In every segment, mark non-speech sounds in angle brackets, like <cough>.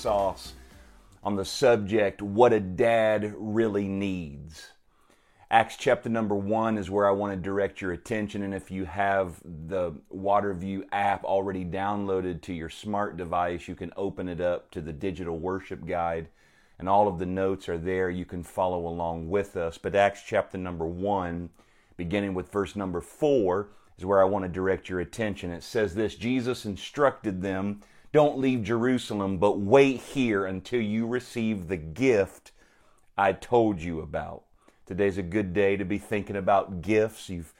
Sauce, on the subject, What a Dad Really Needs. Acts chapter number one is where I want to direct your attention. And if you have the Waterview app already downloaded to your smart device, you can open it up to the digital worship guide, and all of the notes are there. You can follow along with us. But Acts chapter number one, beginning with verse number four, is where I want to direct your attention. It says this Jesus instructed them, Don't leave Jerusalem, but wait here until you receive the gift I told you about. Today's a good day to be thinking about gifts. You've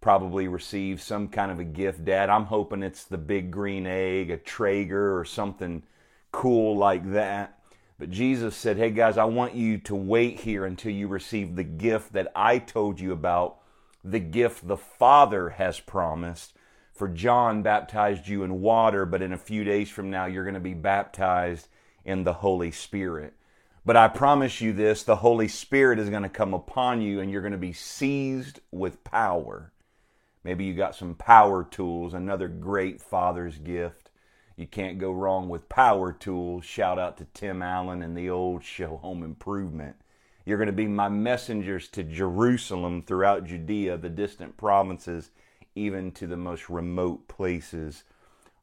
probably received some kind of a gift, Dad. I'm hoping it's the big green egg, a Traeger, or something cool like that. But Jesus said, Hey guys, I want you to wait here until you receive the gift that I told you about, the gift the Father has promised. For John baptized you in water, but in a few days from now, you're going to be baptized in the Holy Spirit. But I promise you this the Holy Spirit is going to come upon you and you're going to be seized with power. Maybe you got some power tools, another great Father's gift. You can't go wrong with power tools. Shout out to Tim Allen and the old show Home Improvement. You're going to be my messengers to Jerusalem throughout Judea, the distant provinces, even to the most remote places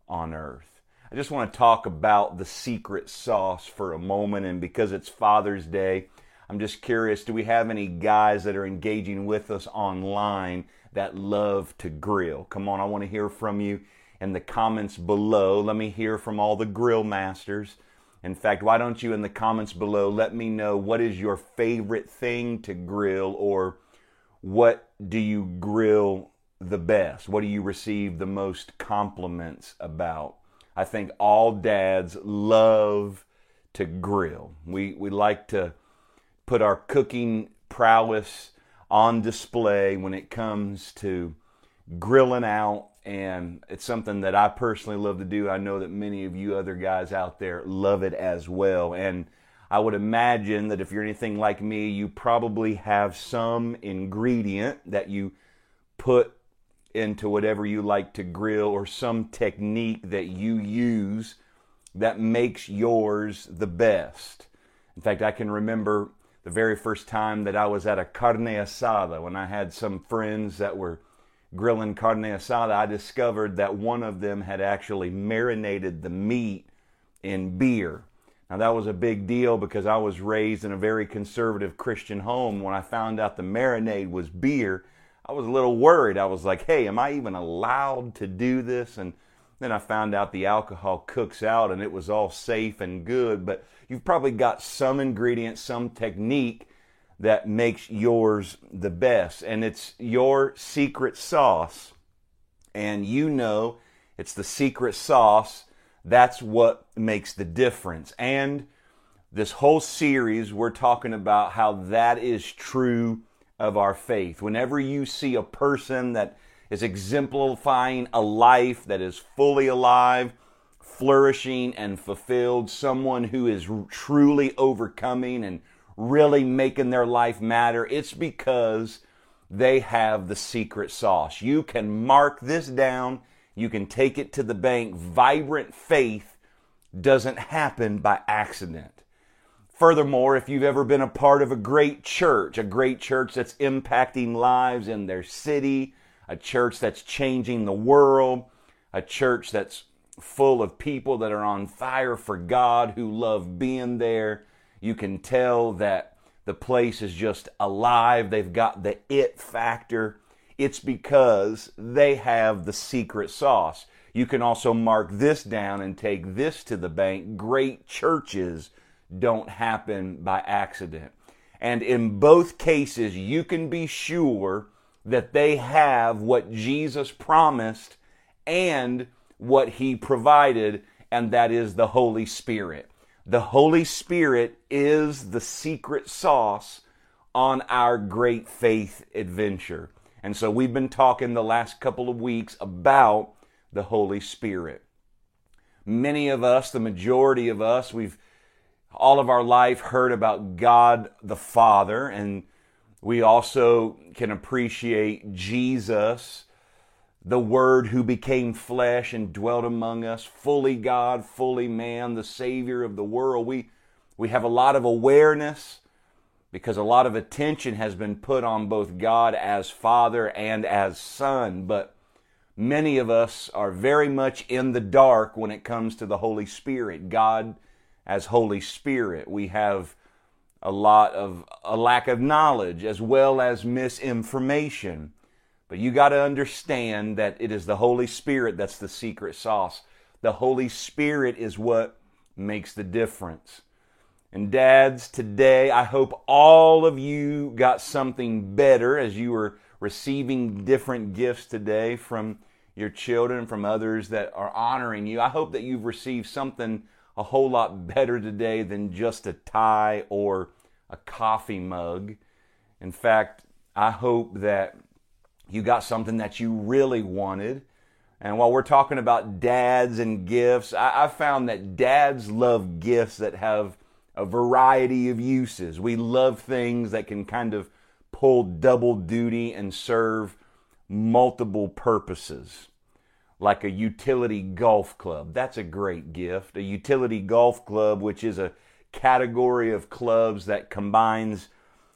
on earth. I just want to talk about the secret sauce for a moment. And because it's Father's Day, I'm just curious do we have any guys that are engaging with us online that love to grill? Come on, I want to hear from you in the comments below. Let me hear from all the grill masters. In fact, why don't you in the comments below let me know what is your favorite thing to grill or what do you grill the best? What do you receive the most compliments about? I think all dads love to grill. We, we like to put our cooking prowess on display when it comes to grilling out, and it's something that I personally love to do. I know that many of you other guys out there love it as well. And I would imagine that if you're anything like me, you probably have some ingredient that you put into whatever you like to grill or some technique that you use that makes yours the best. In fact, I can remember the very first time that I was at a carne asada when I had some friends that were grilling carne asada. I discovered that one of them had actually marinated the meat in beer. Now, that was a big deal because I was raised in a very conservative Christian home. When I found out the marinade was beer, I was a little worried. I was like, hey, am I even allowed to do this? And then I found out the alcohol cooks out and it was all safe and good. But you've probably got some ingredient, some technique that makes yours the best. And it's your secret sauce. And you know it's the secret sauce. That's what makes the difference. And this whole series, we're talking about how that is true of our faith. Whenever you see a person that is exemplifying a life that is fully alive, flourishing, and fulfilled, someone who is truly overcoming and really making their life matter, it's because they have the secret sauce. You can mark this down, you can take it to the bank. Vibrant faith doesn't happen by accident. Furthermore, if you've ever been a part of a great church, a great church that's impacting lives in their city, a church that's changing the world, a church that's full of people that are on fire for God who love being there, you can tell that the place is just alive. They've got the it factor. It's because they have the secret sauce. You can also mark this down and take this to the bank. Great churches don't happen by accident. And in both cases, you can be sure that they have what Jesus promised and what he provided, and that is the Holy Spirit. The Holy Spirit is the secret sauce on our great faith adventure. And so we've been talking the last couple of weeks about the Holy Spirit. Many of us, the majority of us, we've all of our life heard about God the Father, and we also can appreciate Jesus, the Word who became flesh and dwelt among us, fully God, fully man, the Savior of the world. We, we have a lot of awareness because a lot of attention has been put on both God as Father and as Son, but many of us are very much in the dark when it comes to the Holy Spirit. God as Holy Spirit. We have a lot of a lack of knowledge as well as misinformation. But you got to understand that it is the Holy Spirit that's the secret sauce. The Holy Spirit is what makes the difference. And dads, today I hope all of you got something better as you were receiving different gifts today from your children, from others that are honoring you. I hope that you've received something a whole lot better today than just a tie or a coffee mug. In fact, I hope that you got something that you really wanted. And while we're talking about dads and gifts, I, I found that dads love gifts that have a variety of uses. We love things that can kind of pull double duty and serve multiple purposes like a utility golf club. That's a great gift. A utility golf club, which is a category of clubs that combines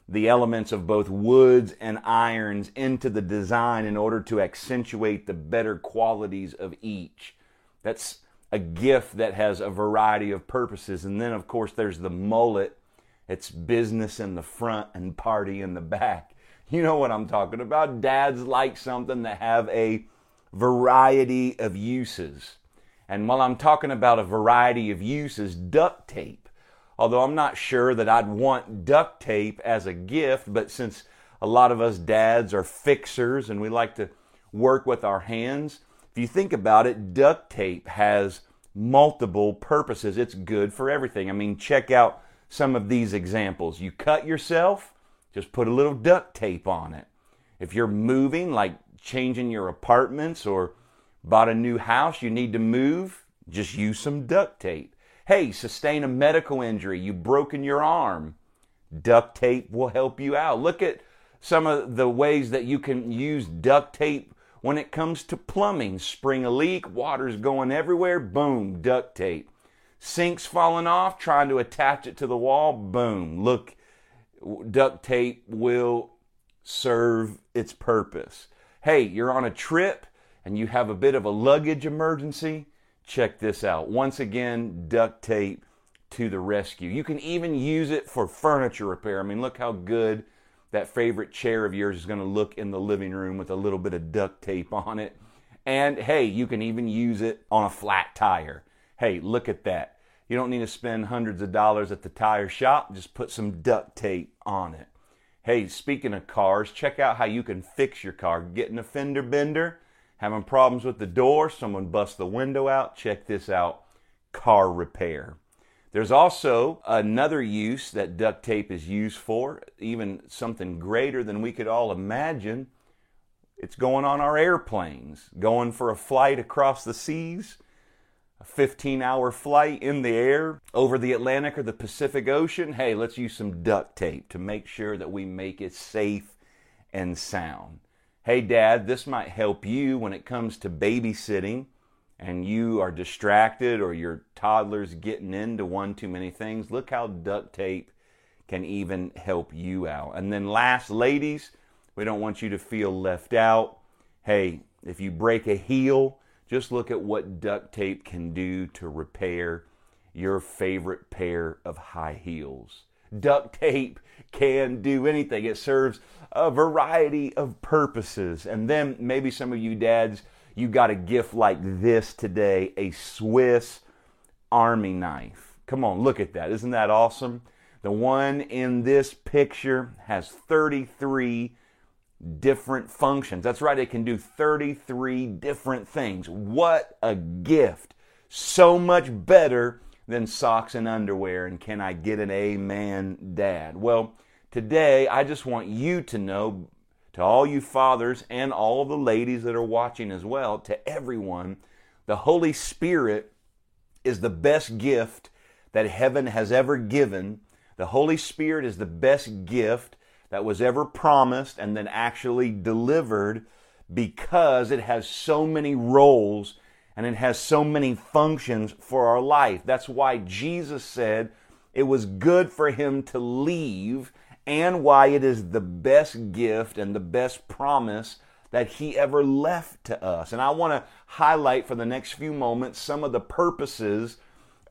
the elements of both woods and irons into the design in order to accentuate the better qualities of each. That's a gift that has a variety of purposes. And then, of course, there's the mullet. It's business in the front and party in the back. <laughs> You know what I'm talking about. Dads like something to have a variety of uses. And while I'm talking about a variety of uses, duct tape, although I'm not sure that I'd want duct tape as a gift, but since a lot of us dads are fixers and we like to work with our hands, if you think about it, duct tape has multiple purposes. It's good for everything. I mean, check out some of these examples. You cut yourself, just put a little duct tape on it. If you're moving, like changing your apartments or bought a new house, you need to move, just use some duct tape. Hey, sustain a medical injury, you've broken your arm, duct tape will help you out. Look at some of the ways that you can use duct tape when it comes to plumbing. Spring a leak, water's going everywhere, boom, duct tape. Sinks falling off, trying to attach it to the wall, boom. Look, duct tape will serve its purpose. Hey, you're on a trip and you have a bit of a luggage emergency. Check this out. Once again, duct tape to the rescue. You can even use it for furniture repair. I mean, look how good that favorite chair of yours is going to look in the living room with a little bit of duct tape on it. And hey, you can even use it on a flat tire. Hey, look at that. You don't need to spend hundreds of dollars at the tire shop. Just put some duct tape on it. Hey, speaking of cars, check out how you can fix your car. Getting a fender bender, having problems with the door, someone bust the window out. Check this out car repair. There's also another use that duct tape is used for, even something greater than we could all imagine. It's going on our airplanes, going for a flight across the seas a 15 hour flight in the air over the Atlantic or the Pacific Ocean, hey, let's use some duct tape to make sure that we make it safe and sound. Hey, Dad, this might help you when it comes to babysitting and you are distracted or your toddler's getting into one too many things. Look how duct tape can even help you out. And then, last, ladies, we don't want you to feel left out. Hey, if you break a heel, just look at what duct tape can do to repair your favorite pair of high heels. Duct tape can do anything. It serves a variety of purposes. And then maybe some of you dads, you got a gift like this today a Swiss Army knife. Come on, look at that. Isn't that awesome? The one in this picture has 33 different functions. That's right, it can do 33 different things. What a gift! So much better than socks and underwear. And can I get an amen, Dad? Well, today I just want you to know, to all you fathers and all the ladies that are watching as well, to everyone, the Holy Spirit is the best gift that heaven has ever given. The Holy Spirit is the best gift that was ever promised and then actually delivered because it has so many roles and it has so many functions for our life. That's why Jesus said it was good for him to leave and why it is the best gift and the best promise that he ever left to us. And I want to highlight for the next few moments some of the purposes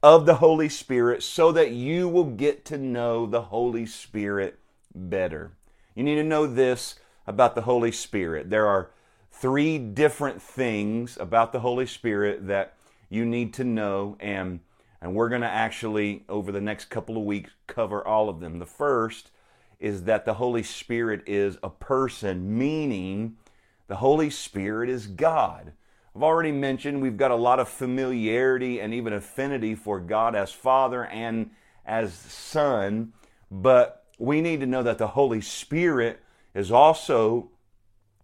of the Holy Spirit so that you will get to know the Holy Spirit better. You need to know this about the Holy Spirit. There are three different things about the Holy Spirit that you need to know, and, and we're going to actually, over the next couple of weeks, cover all of them. The first is that the Holy Spirit is a person, meaning the Holy Spirit is God. I've already mentioned we've got a lot of familiarity and even affinity for God as Father and as Son, but we need to know that the Holy Spirit is also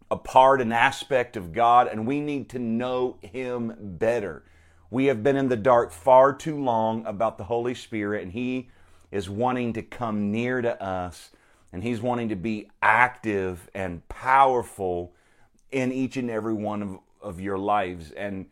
a part, an aspect of God, and we need to know Him better. We have been in the dark far too long about the Holy Spirit, and He is wanting to come near to us, and He's wanting to be active and powerful in each and every one of, of your lives. And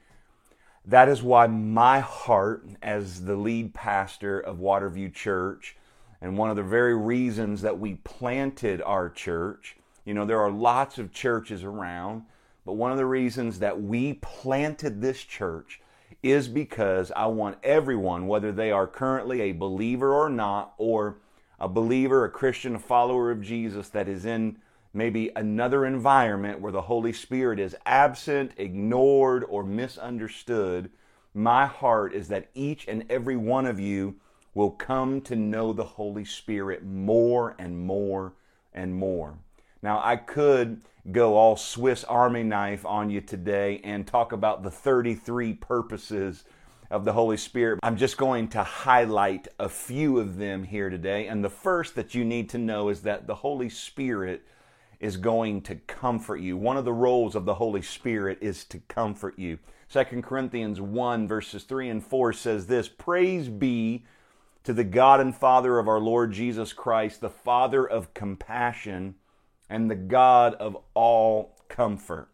that is why my heart, as the lead pastor of Waterview Church, and one of the very reasons that we planted our church you know, there are lots of churches around, but one of the reasons that we planted this church is because I want everyone, whether they are currently a believer or not, or a believer, a Christian, a follower of Jesus that is in maybe another environment where the Holy Spirit is absent, ignored, or misunderstood, my heart is that each and every one of you will come to know the Holy Spirit more and more and more. Now, I could go all Swiss Army knife on you today and talk about the 33 purposes of the Holy Spirit. I'm just going to highlight a few of them here today. And the first that you need to know is that the Holy Spirit is going to comfort you. One of the roles of the Holy Spirit is to comfort you. 2 Corinthians 1, verses 3 and 4 says this Praise be to the God and Father of our Lord Jesus Christ, the Father of compassion and the God of all comfort,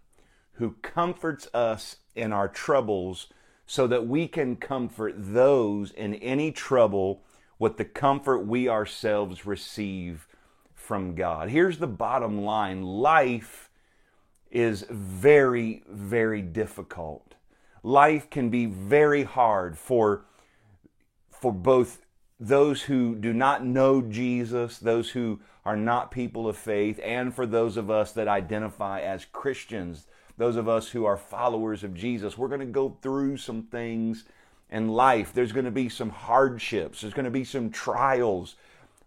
who comforts us in our troubles so that we can comfort those in any trouble with the comfort we ourselves receive from God. Here's the bottom line life is very, very difficult. Life can be very hard for, for both those who do not know Jesus, those who are not people of faith, and for those of us that identify as Christians, those of us who are followers of Jesus. We're going to go through some things in life. There's going to be some hardships, there's going to be some trials.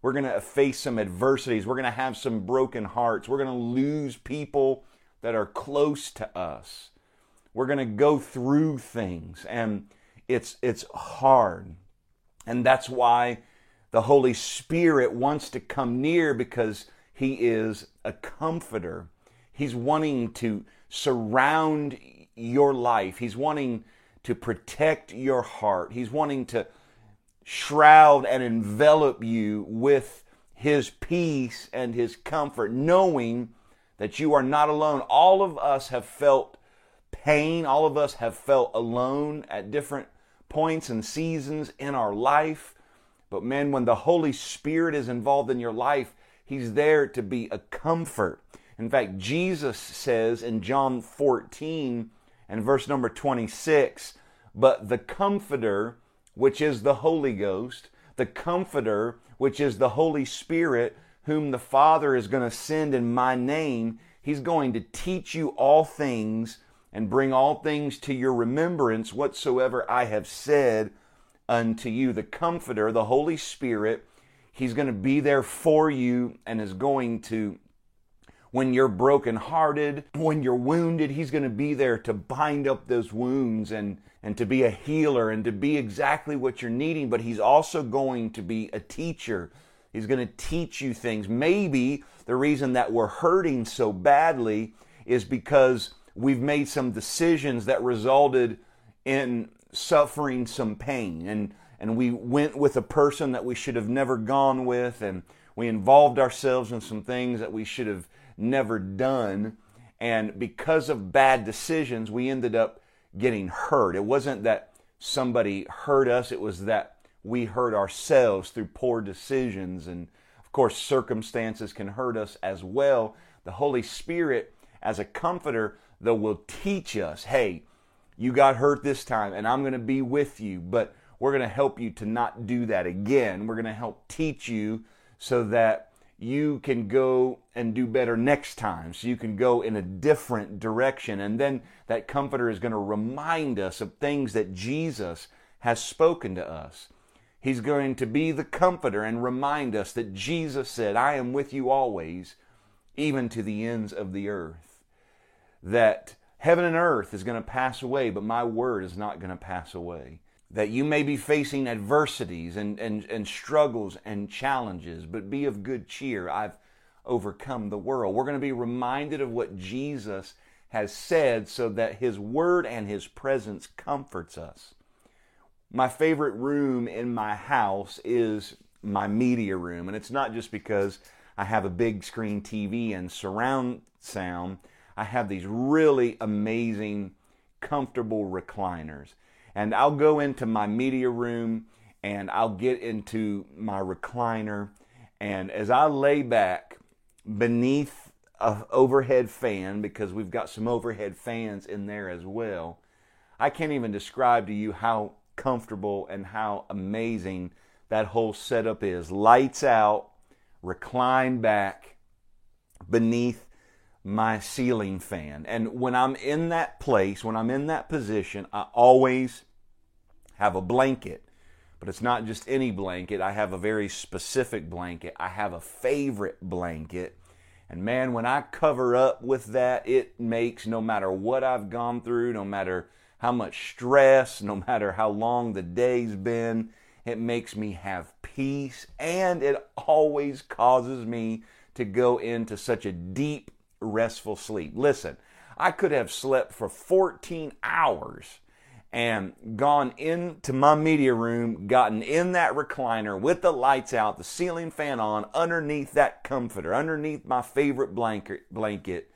We're going to face some adversities. We're going to have some broken hearts. We're going to lose people that are close to us. We're going to go through things and it's it's hard. And that's why the Holy Spirit wants to come near because He is a comforter. He's wanting to surround your life, He's wanting to protect your heart, He's wanting to shroud and envelop you with His peace and His comfort, knowing that you are not alone. All of us have felt pain, all of us have felt alone at different points and seasons in our life. But man, when the Holy Spirit is involved in your life, He's there to be a comfort. In fact, Jesus says in John 14 and verse number 26, but the Comforter, which is the Holy Ghost, the Comforter, which is the Holy Spirit, whom the Father is going to send in my name, He's going to teach you all things and bring all things to your remembrance whatsoever I have said unto you. The Comforter, the Holy Spirit, He's going to be there for you and is going to, when you're brokenhearted, when you're wounded, He's going to be there to bind up those wounds and, and to be a healer and to be exactly what you're needing. But He's also going to be a teacher. He's going to teach you things. Maybe the reason that we're hurting so badly is because we've made some decisions that resulted in suffering some pain and and we went with a person that we should have never gone with and we involved ourselves in some things that we should have never done And because of bad decisions, we ended up getting hurt. It wasn't that somebody hurt us, it was that we hurt ourselves through poor decisions. And of course, circumstances can hurt us as well. The Holy Spirit, as a comforter, though, will teach us hey, you got hurt this time, and I'm going to be with you, but we're going to help you to not do that again. We're going to help teach you so that you can go and do better next time. So you can go in a different direction. And then that comforter is going to remind us of things that Jesus has spoken to us. He's going to be the comforter and remind us that Jesus said, I am with you always, even to the ends of the earth. That heaven and earth is going to pass away, but my word is not going to pass away that you may be facing adversities and, and, and struggles and challenges, but be of good cheer. I've overcome the world. We're going to be reminded of what Jesus has said so that his word and his presence comforts us. My favorite room in my house is my media room, and it's not just because I have a big screen TV and surround sound. I have these really amazing, comfortable recliners and I'll go into my media room and I'll get into my recliner. And as I lay back beneath a overhead fan, because we've got some overhead fans in there as well, I can't even describe to you how comfortable and how amazing that whole setup is. Lights out, recline back beneath my ceiling fan. And when I'm in that place, when I'm in that position, I always have a blanket. But it's not just any blanket. I have a very specific blanket. I have a favorite blanket. And man, when I cover up with that, it makes no matter what I've gone through, no matter how much stress, no matter how long the day's been, it makes me have peace and it always causes me to go into such a deep restful sleep. Listen, I could have slept for 14 hours and gone into my media room, gotten in that recliner with the lights out, the ceiling fan on, underneath that comforter, underneath my favorite blanket, blanket,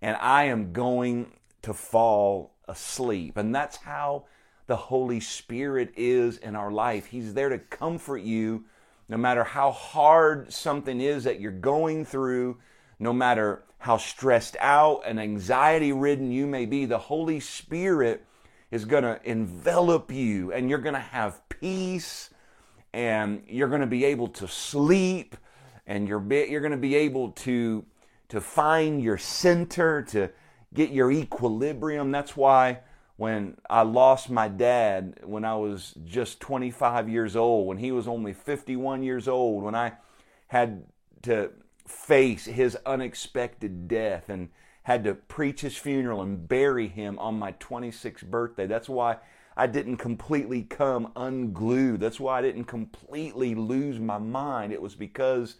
and I am going to fall asleep. And that's how the Holy Spirit is in our life. He's there to comfort you no matter how hard something is that you're going through, no matter how stressed out and anxiety ridden you may be, the Holy Spirit is going to envelop you and you're going to have peace and you're going to be able to sleep and you're, be, you're going to be able to, to find your center, to get your equilibrium. That's why when I lost my dad when I was just 25 years old, when he was only 51 years old, when I had to face his unexpected death and had to preach his funeral and bury him on my 26th birthday. That's why I didn't completely come unglued. That's why I didn't completely lose my mind. It was because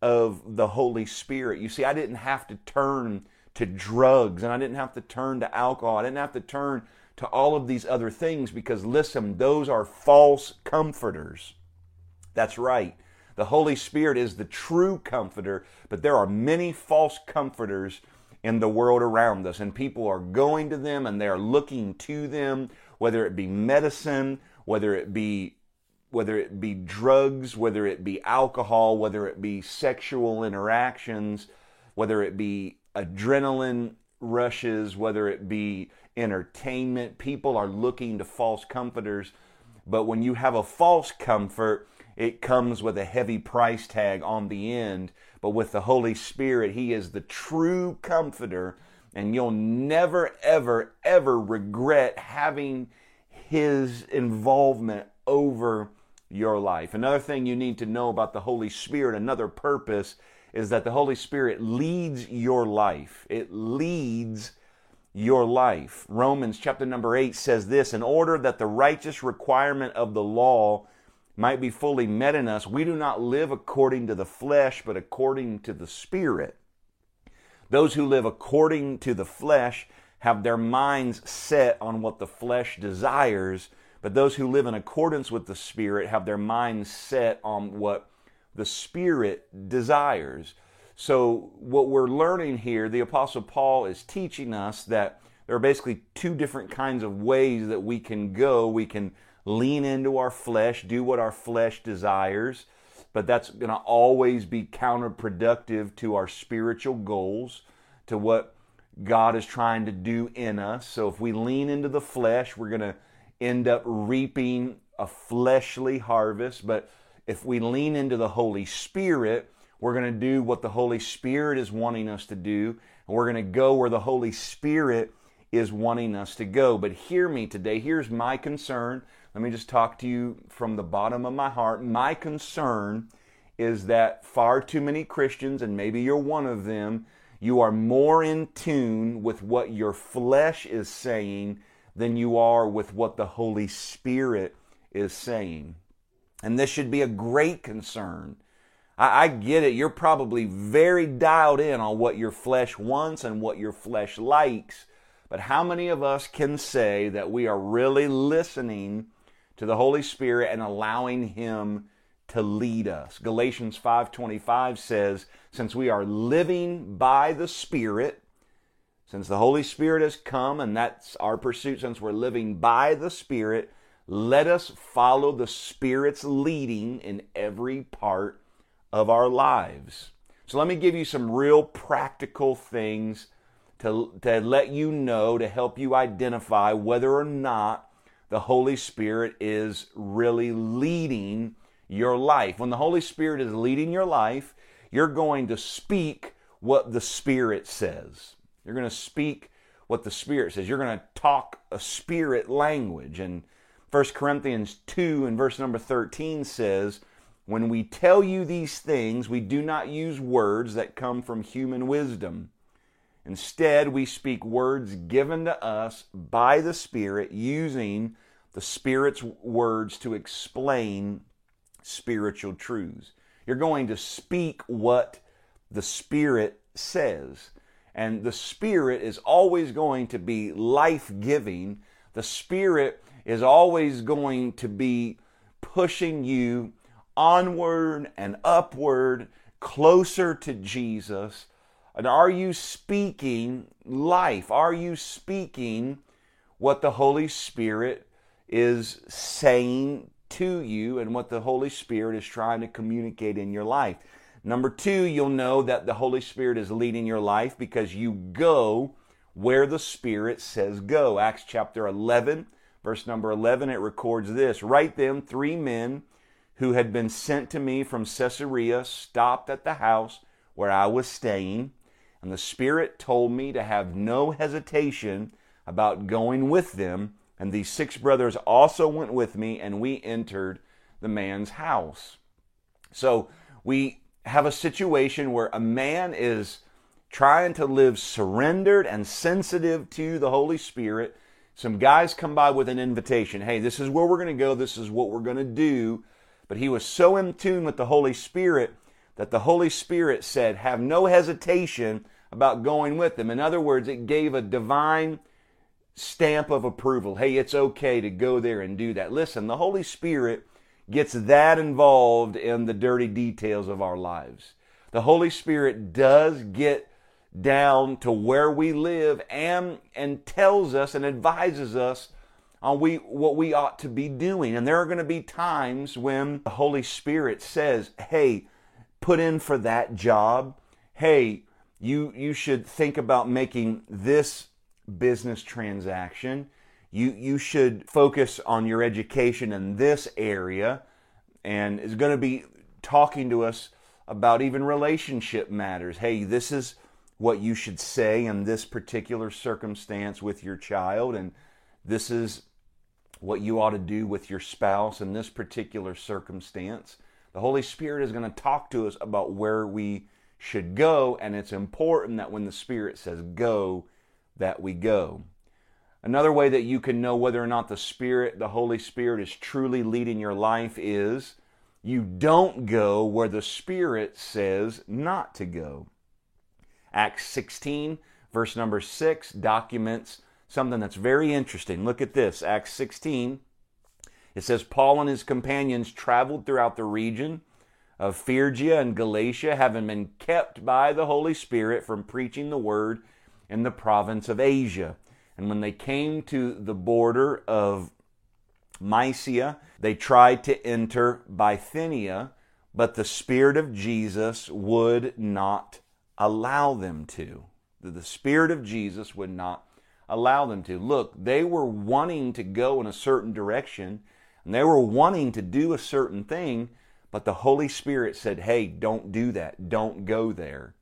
of the Holy Spirit. You see, I didn't have to turn to drugs and I didn't have to turn to alcohol. I didn't have to turn to all of these other things because, listen, those are false comforters. That's right. The Holy Spirit is the true comforter, but there are many false comforters in the world around us, and people are going to them and they're looking to them, whether it be medicine, whether it be whether it be drugs, whether it be alcohol, whether it be sexual interactions, whether it be adrenaline rushes, whether it be entertainment. People are looking to false comforters. But when you have a false comfort, it comes with a heavy price tag on the end. But with the Holy Spirit, He is the true comforter, and you'll never, ever, ever regret having His involvement over your life. Another thing you need to know about the Holy Spirit, another purpose, is that the Holy Spirit leads your life. It leads your life. Romans chapter number 8 says this In order that the righteous requirement of the law might be fully met in us, we do not live according to the flesh, but according to the Spirit. Those who live according to the flesh have their minds set on what the flesh desires, but those who live in accordance with the Spirit have their minds set on what the Spirit desires. So, what we're learning here, the Apostle Paul is teaching us that there are basically two different kinds of ways that we can go. We can lean into our flesh, do what our flesh desires, but that's going to always be counterproductive to our spiritual goals, to what God is trying to do in us. So if we lean into the flesh, we're going to end up reaping a fleshly harvest. But if we lean into the Holy Spirit, we're going to do what the Holy Spirit is wanting us to do. And we're going to go where the Holy Spirit is wanting us to go. But hear me today. Here's my concern. Let me just talk to you from the bottom of my heart. My concern is that far too many Christians, and maybe you're one of them, you are more in tune with what your flesh is saying than you are with what the Holy Spirit is saying. And this should be a great concern. I, I, get it. You're probably very dialed in on what your flesh wants and what your flesh likes. But how many of us can say that we are really listening to the Holy Spirit and allowing Him to lead us? Galatians 5:25 says, "Since we are living by the Spirit, since the Holy Spirit has come and that's our pursuit since we're living by the Spirit, let us follow the Spirit's leading in every part of our lives." So let me give you some real practical things to, to let you know, to help you identify whether or not the Holy Spirit is really leading your life. When the Holy Spirit is leading your life, you're going to speak what the Spirit says. You're going to speak what the Spirit says. You're going to talk a Spirit language. And 1 Corinthians 2 and verse number 13 says, When we tell you these things, we do not use words that come from human wisdom Instead, we speak words given to us by the Spirit using the Spirit's words to explain spiritual truths. You're going to speak what the Spirit says. And the Spirit is always going to be life giving. The Spirit is always going to be pushing you onward and upward, closer to Jesus and are you speaking life? Are you speaking what the Holy Spirit is saying to you and what the Holy Spirit is trying to communicate in your life? Number two, you'll know that the Holy Spirit is leading your life because you go where the Spirit says go. Acts chapter 11, verse number 11, it records this Right then, three men who had been sent to me from Caesarea stopped at the house where I was staying and the Spirit told me to have no hesitation about going with them. And these six brothers also went with me, and we entered the man's house. So we have a situation where a man is trying to live surrendered and sensitive to the Holy Spirit. Some guys come by with an invitation hey, this is where we're going to go, this is what we're going to do. But he was so in tune with the Holy Spirit that the Holy Spirit said, have no hesitation about going with them. In other words, it gave a divine stamp of approval. Hey, it's okay to go there and do that. Listen, the Holy Spirit gets that involved in the dirty details of our lives. The Holy Spirit does get down to where we live and and tells us and advises us on we what we ought to be doing. And there are going to be times when the Holy Spirit says, "Hey, put in for that job. Hey, you you should think about making this business transaction. You you should focus on your education in this area and is going to be talking to us about even relationship matters. Hey, this is what you should say in this particular circumstance with your child and this is what you ought to do with your spouse in this particular circumstance. The Holy Spirit is going to talk to us about where we should go, and it's important that when the Spirit says go, that we go. Another way that you can know whether or not the Spirit, the Holy Spirit, is truly leading your life is you don't go where the Spirit says not to go. Acts 16, verse number 6, documents something that's very interesting. Look at this Acts 16. It says, Paul and his companions traveled throughout the region of Phrygia and Galatia, having been kept by the Holy Spirit from preaching the word in the province of Asia. And when they came to the border of Mysia, they tried to enter Bithynia, but the Spirit of Jesus would not allow them to. The Spirit of Jesus would not allow them to. Look, they were wanting to go in a certain direction, and they were wanting to do a certain thing, but the Holy Spirit said, hey, don't do that. Don't go there.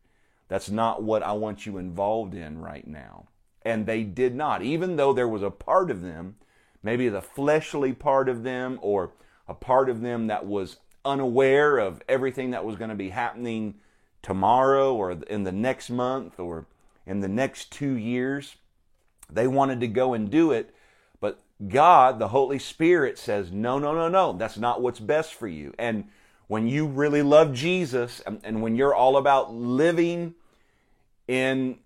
That's not what I want you involved in right now. And they did not, even though there was a part of them, maybe the fleshly part of them, or a part of them that was unaware of everything that was going to be happening tomorrow or in the next month or in the next two years. They wanted to go and do it, but God, the Holy Spirit, says, no, no, no, no, that's not what's best for you. And when you really love Jesus and, and when you're all about living in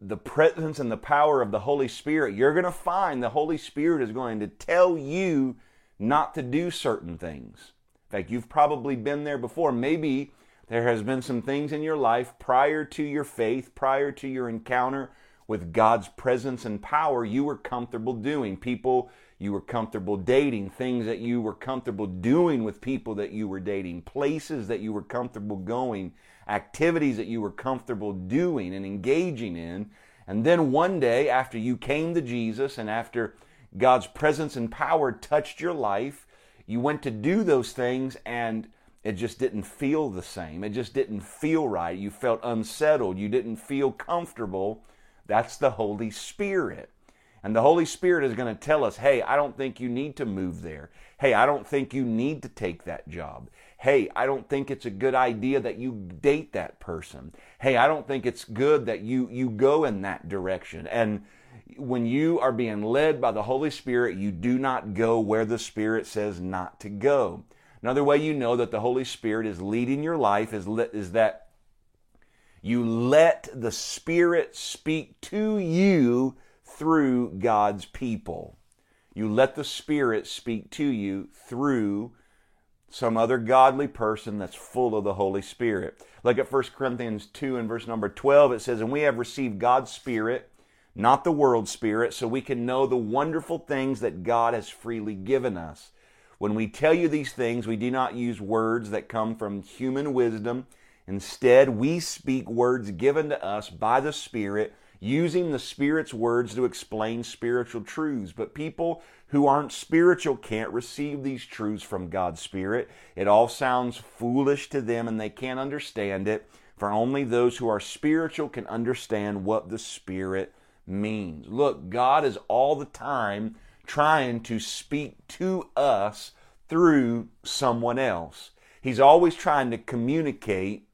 the presence and the power of the Holy Spirit, you're going to find the Holy Spirit is going to tell you not to do certain things. In fact, you've probably been there before. Maybe there has been some things in your life prior to your faith, prior to your encounter with God's presence and power you were comfortable doing. People you were comfortable dating, things that you were comfortable doing with people that you were dating, places that you were comfortable going, activities that you were comfortable doing and engaging in. And then one day, after you came to Jesus and after God's presence and power touched your life, you went to do those things and it just didn't feel the same. It just didn't feel right. You felt unsettled. You didn't feel comfortable. That's the Holy Spirit. And the Holy Spirit is going to tell us, hey, I don't think you need to move there. Hey, I don't think you need to take that job. Hey, I don't think it's a good idea that you date that person. Hey, I don't think it's good that you, you go in that direction. And when you are being led by the Holy Spirit, you do not go where the Spirit says not to go. Another way you know that the Holy Spirit is leading your life is, is that you let the Spirit speak to you through God's people. You let the Spirit speak to you through some other godly person that's full of the Holy Spirit. Look at 1 Corinthians 2 and verse number 12. It says, And we have received God's Spirit, not the world's Spirit, so we can know the wonderful things that God has freely given us. When we tell you these things, we do not use words that come from human wisdom. Instead, we speak words given to us by the Spirit using the Spirit's words to explain spiritual truths. But people who aren't spiritual can't receive these truths from God's Spirit. It all sounds foolish to them and they can't understand it. For only those who are spiritual can understand what the Spirit means. Look, God is all the time trying to speak to us through someone else. He's always trying to communicate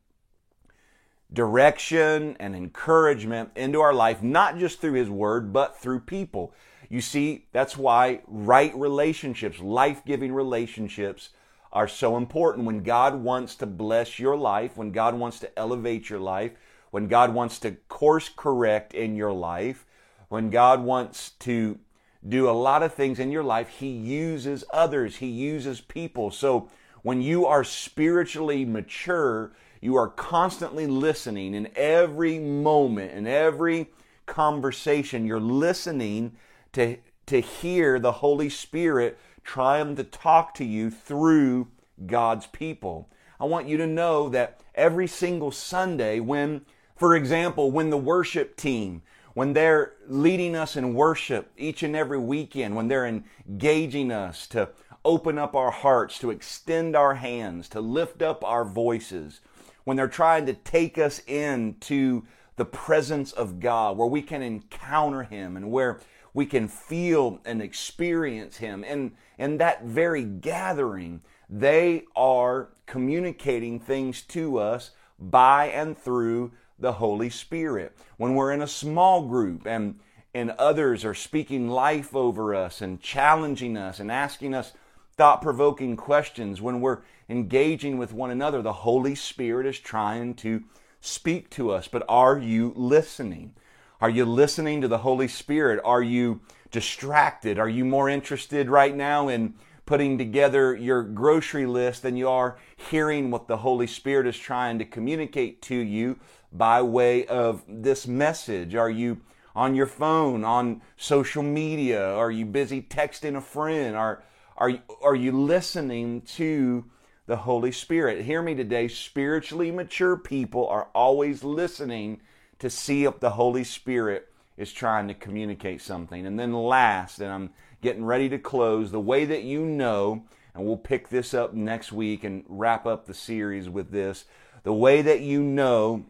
direction and encouragement into our life, not just through His Word, but through people. You see, that's why right relationships, life giving relationships, are so important. When God wants to bless your life, when God wants to elevate your life, when God wants to course correct in your life, when God wants to do a lot of things in your life, He uses others, He uses people. So when you are spiritually mature, you are constantly listening in every moment, in every conversation. You're listening to, to hear the Holy Spirit trying to talk to you through God's people. I want you to know that every single Sunday, when, for example, when the worship team, when they're leading us in worship each and every weekend, when they're engaging us to open up our hearts, to extend our hands, to lift up our voices, when they're trying to take us into the presence of God, where we can encounter Him and where we can feel and experience Him. And in that very gathering, they are communicating things to us by and through the Holy Spirit. When we're in a small group and and others are speaking life over us and challenging us and asking us thought provoking questions, when we're engaging with one another, the Holy Spirit is trying to speak to us. But are you listening? Are you listening to the Holy Spirit? Are you distracted? Are you more interested right now in putting together your grocery list than you are hearing what the Holy Spirit is trying to communicate to you by way of this message? Are you on your phone, on social media? Are you busy texting a friend? Are, are, are you listening to the Holy Spirit? Hear me today. Spiritually mature people are always listening to see if the Holy Spirit is trying to communicate something. And then last, and I'm getting ready to close, the way that you know, and we'll pick this up next week and wrap up the series with this, the way that you know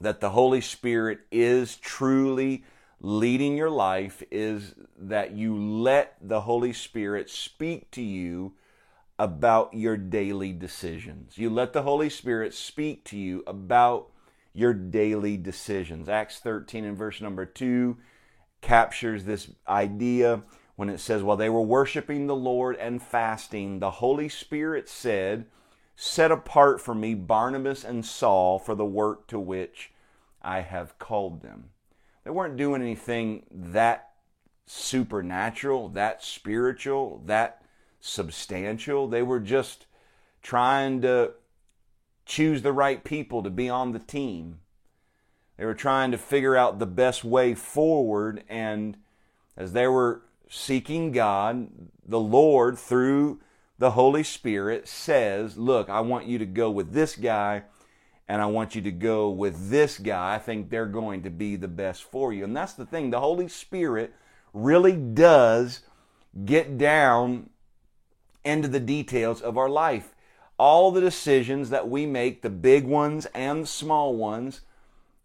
that the Holy Spirit is truly leading your life is that you let the Holy Spirit speak to you about your daily decisions. You let the Holy Spirit speak to you about your daily decisions. Acts 13 and verse number 2 captures this idea when it says, While they were worshiping the Lord and fasting, the Holy Spirit said, Set apart for me Barnabas and Saul for the work to which I have called them. They weren't doing anything that supernatural, that spiritual, that substantial. They were just trying to choose the right people to be on the team. They were trying to figure out the best way forward, and as they were seeking God, the Lord, through the Holy Spirit, says, Look, I want you to go with this guy, and I want you to go with this guy. I think they're going to be the best for you. And that's the thing. The Holy Spirit really does get down into the details of our life all the decisions that we make, the big ones and the small ones,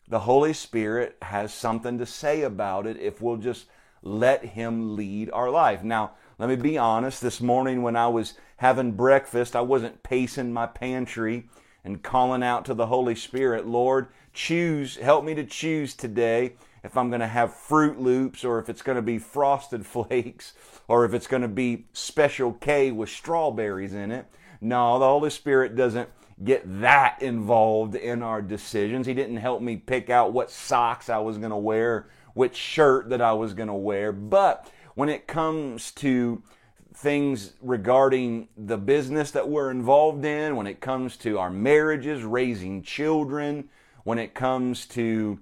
the Holy Spirit has something to say about it if we'll just let Him lead our life. Now, let me be honest. This morning when I was having breakfast, I wasn't pacing my pantry and calling out to the Holy Spirit, Lord, choose, help me to choose today if I'm going to have Froot Loops or if it's going to be Frosted <laughs> Flakes or if it's going to be Special K with strawberries in it. No, the Holy Spirit doesn't get that involved in our decisions. He didn't help me pick out what socks I was going to wear, which shirt that I was going to wear. But when it comes to things regarding the business that we're involved in, when it comes to our marriages, raising children, when it comes to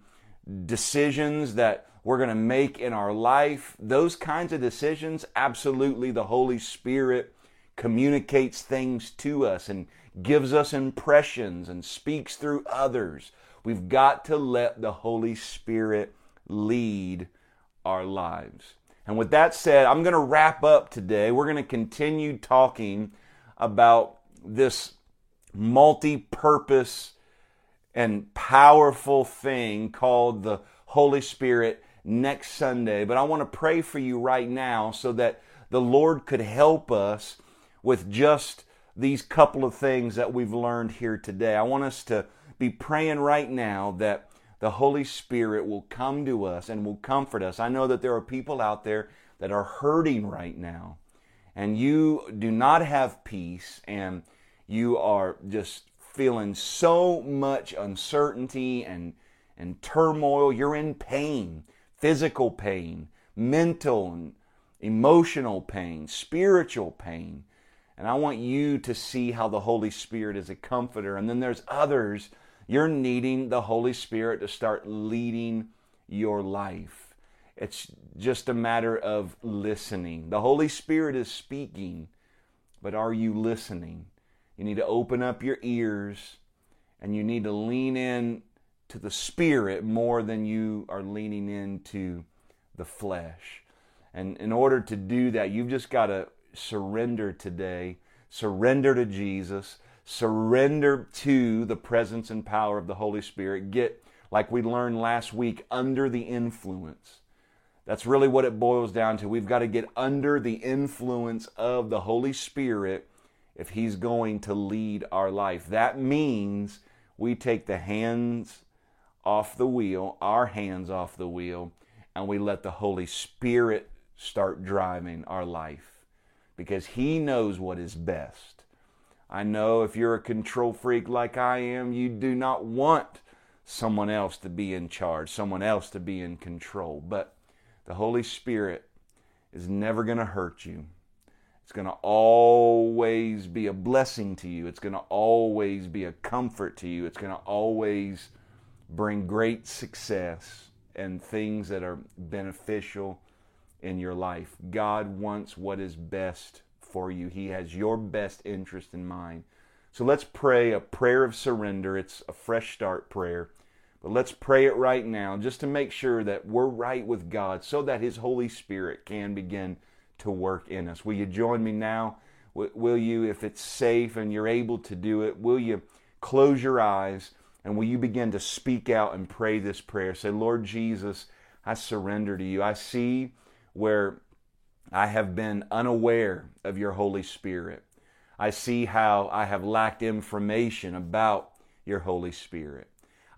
decisions that we're going to make in our life, those kinds of decisions, absolutely the Holy Spirit communicates things to us and gives us impressions and speaks through others. We've got to let the Holy Spirit lead our lives. And with that said, I'm going to wrap up today. We're going to continue talking about this multi purpose and powerful thing called the Holy Spirit next Sunday. But I want to pray for you right now so that the Lord could help us with just these couple of things that we've learned here today. I want us to be praying right now that the Holy Spirit will come to us and will comfort us. I know that there are people out there that are hurting right now, and you do not have peace, and you are just feeling so much uncertainty and, and turmoil. You're in pain, physical pain, mental and emotional pain, spiritual pain. And I want you to see how the Holy Spirit is a comforter. And then there's others, you're needing the Holy Spirit to start leading your life. It's just a matter of listening. The Holy Spirit is speaking, but are you listening? You need to open up your ears and you need to lean in to the Spirit more than you are leaning into the flesh. And in order to do that, you've just got to surrender today. Surrender to Jesus. Surrender to the presence and power of the Holy Spirit. Get, like we learned last week, under the influence. That's really what it boils down to. We've got to get under the influence of the Holy Spirit if He's going to lead our life. That means we take the hands off the wheel, our hands off the wheel, and we let the Holy Spirit start driving our life because He knows what is best. I know if you're a control freak like I am, you do not want someone else to be in charge, someone else to be in control. But the Holy Spirit is never going to hurt you. It's going to always be a blessing to you. It's going to always be a comfort to you. It's going to always bring great success and things that are beneficial in your life. God wants what is best for you, He has your best interest in mind. So let's pray a prayer of surrender. It's a fresh start prayer. But let's pray it right now just to make sure that we're right with God so that His Holy Spirit can begin to work in us. Will you join me now? Will you, if it's safe and you're able to do it, will you close your eyes and will you begin to speak out and pray this prayer? Say, Lord Jesus, I surrender to you. I see where I have been unaware of your Holy Spirit. I see how I have lacked information about your Holy Spirit.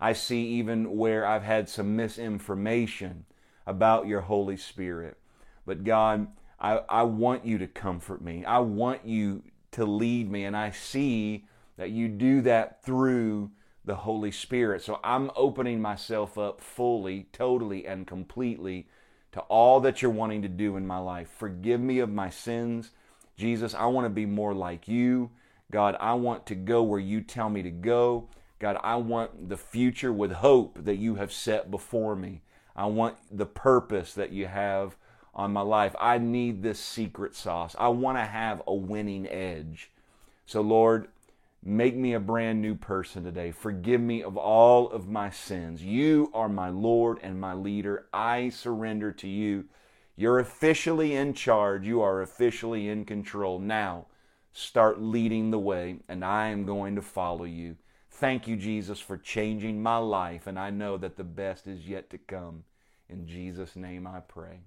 I see even where I've had some misinformation about your Holy Spirit. But God, I, I want you to comfort me. I want you to lead me. And I see that you do that through the Holy Spirit. So I'm opening myself up fully, totally, and completely to all that you're wanting to do in my life. Forgive me of my sins. Jesus, I want to be more like you. God, I want to go where you tell me to go. God, I want the future with hope that you have set before me. I want the purpose that you have on my life. I need this secret sauce. I want to have a winning edge. So, Lord, make me a brand new person today. Forgive me of all of my sins. You are my Lord and my leader. I surrender to you. You're officially in charge. You are officially in control. Now, start leading the way, and I am going to follow you. Thank you, Jesus, for changing my life, and I know that the best is yet to come. In Jesus' name I pray.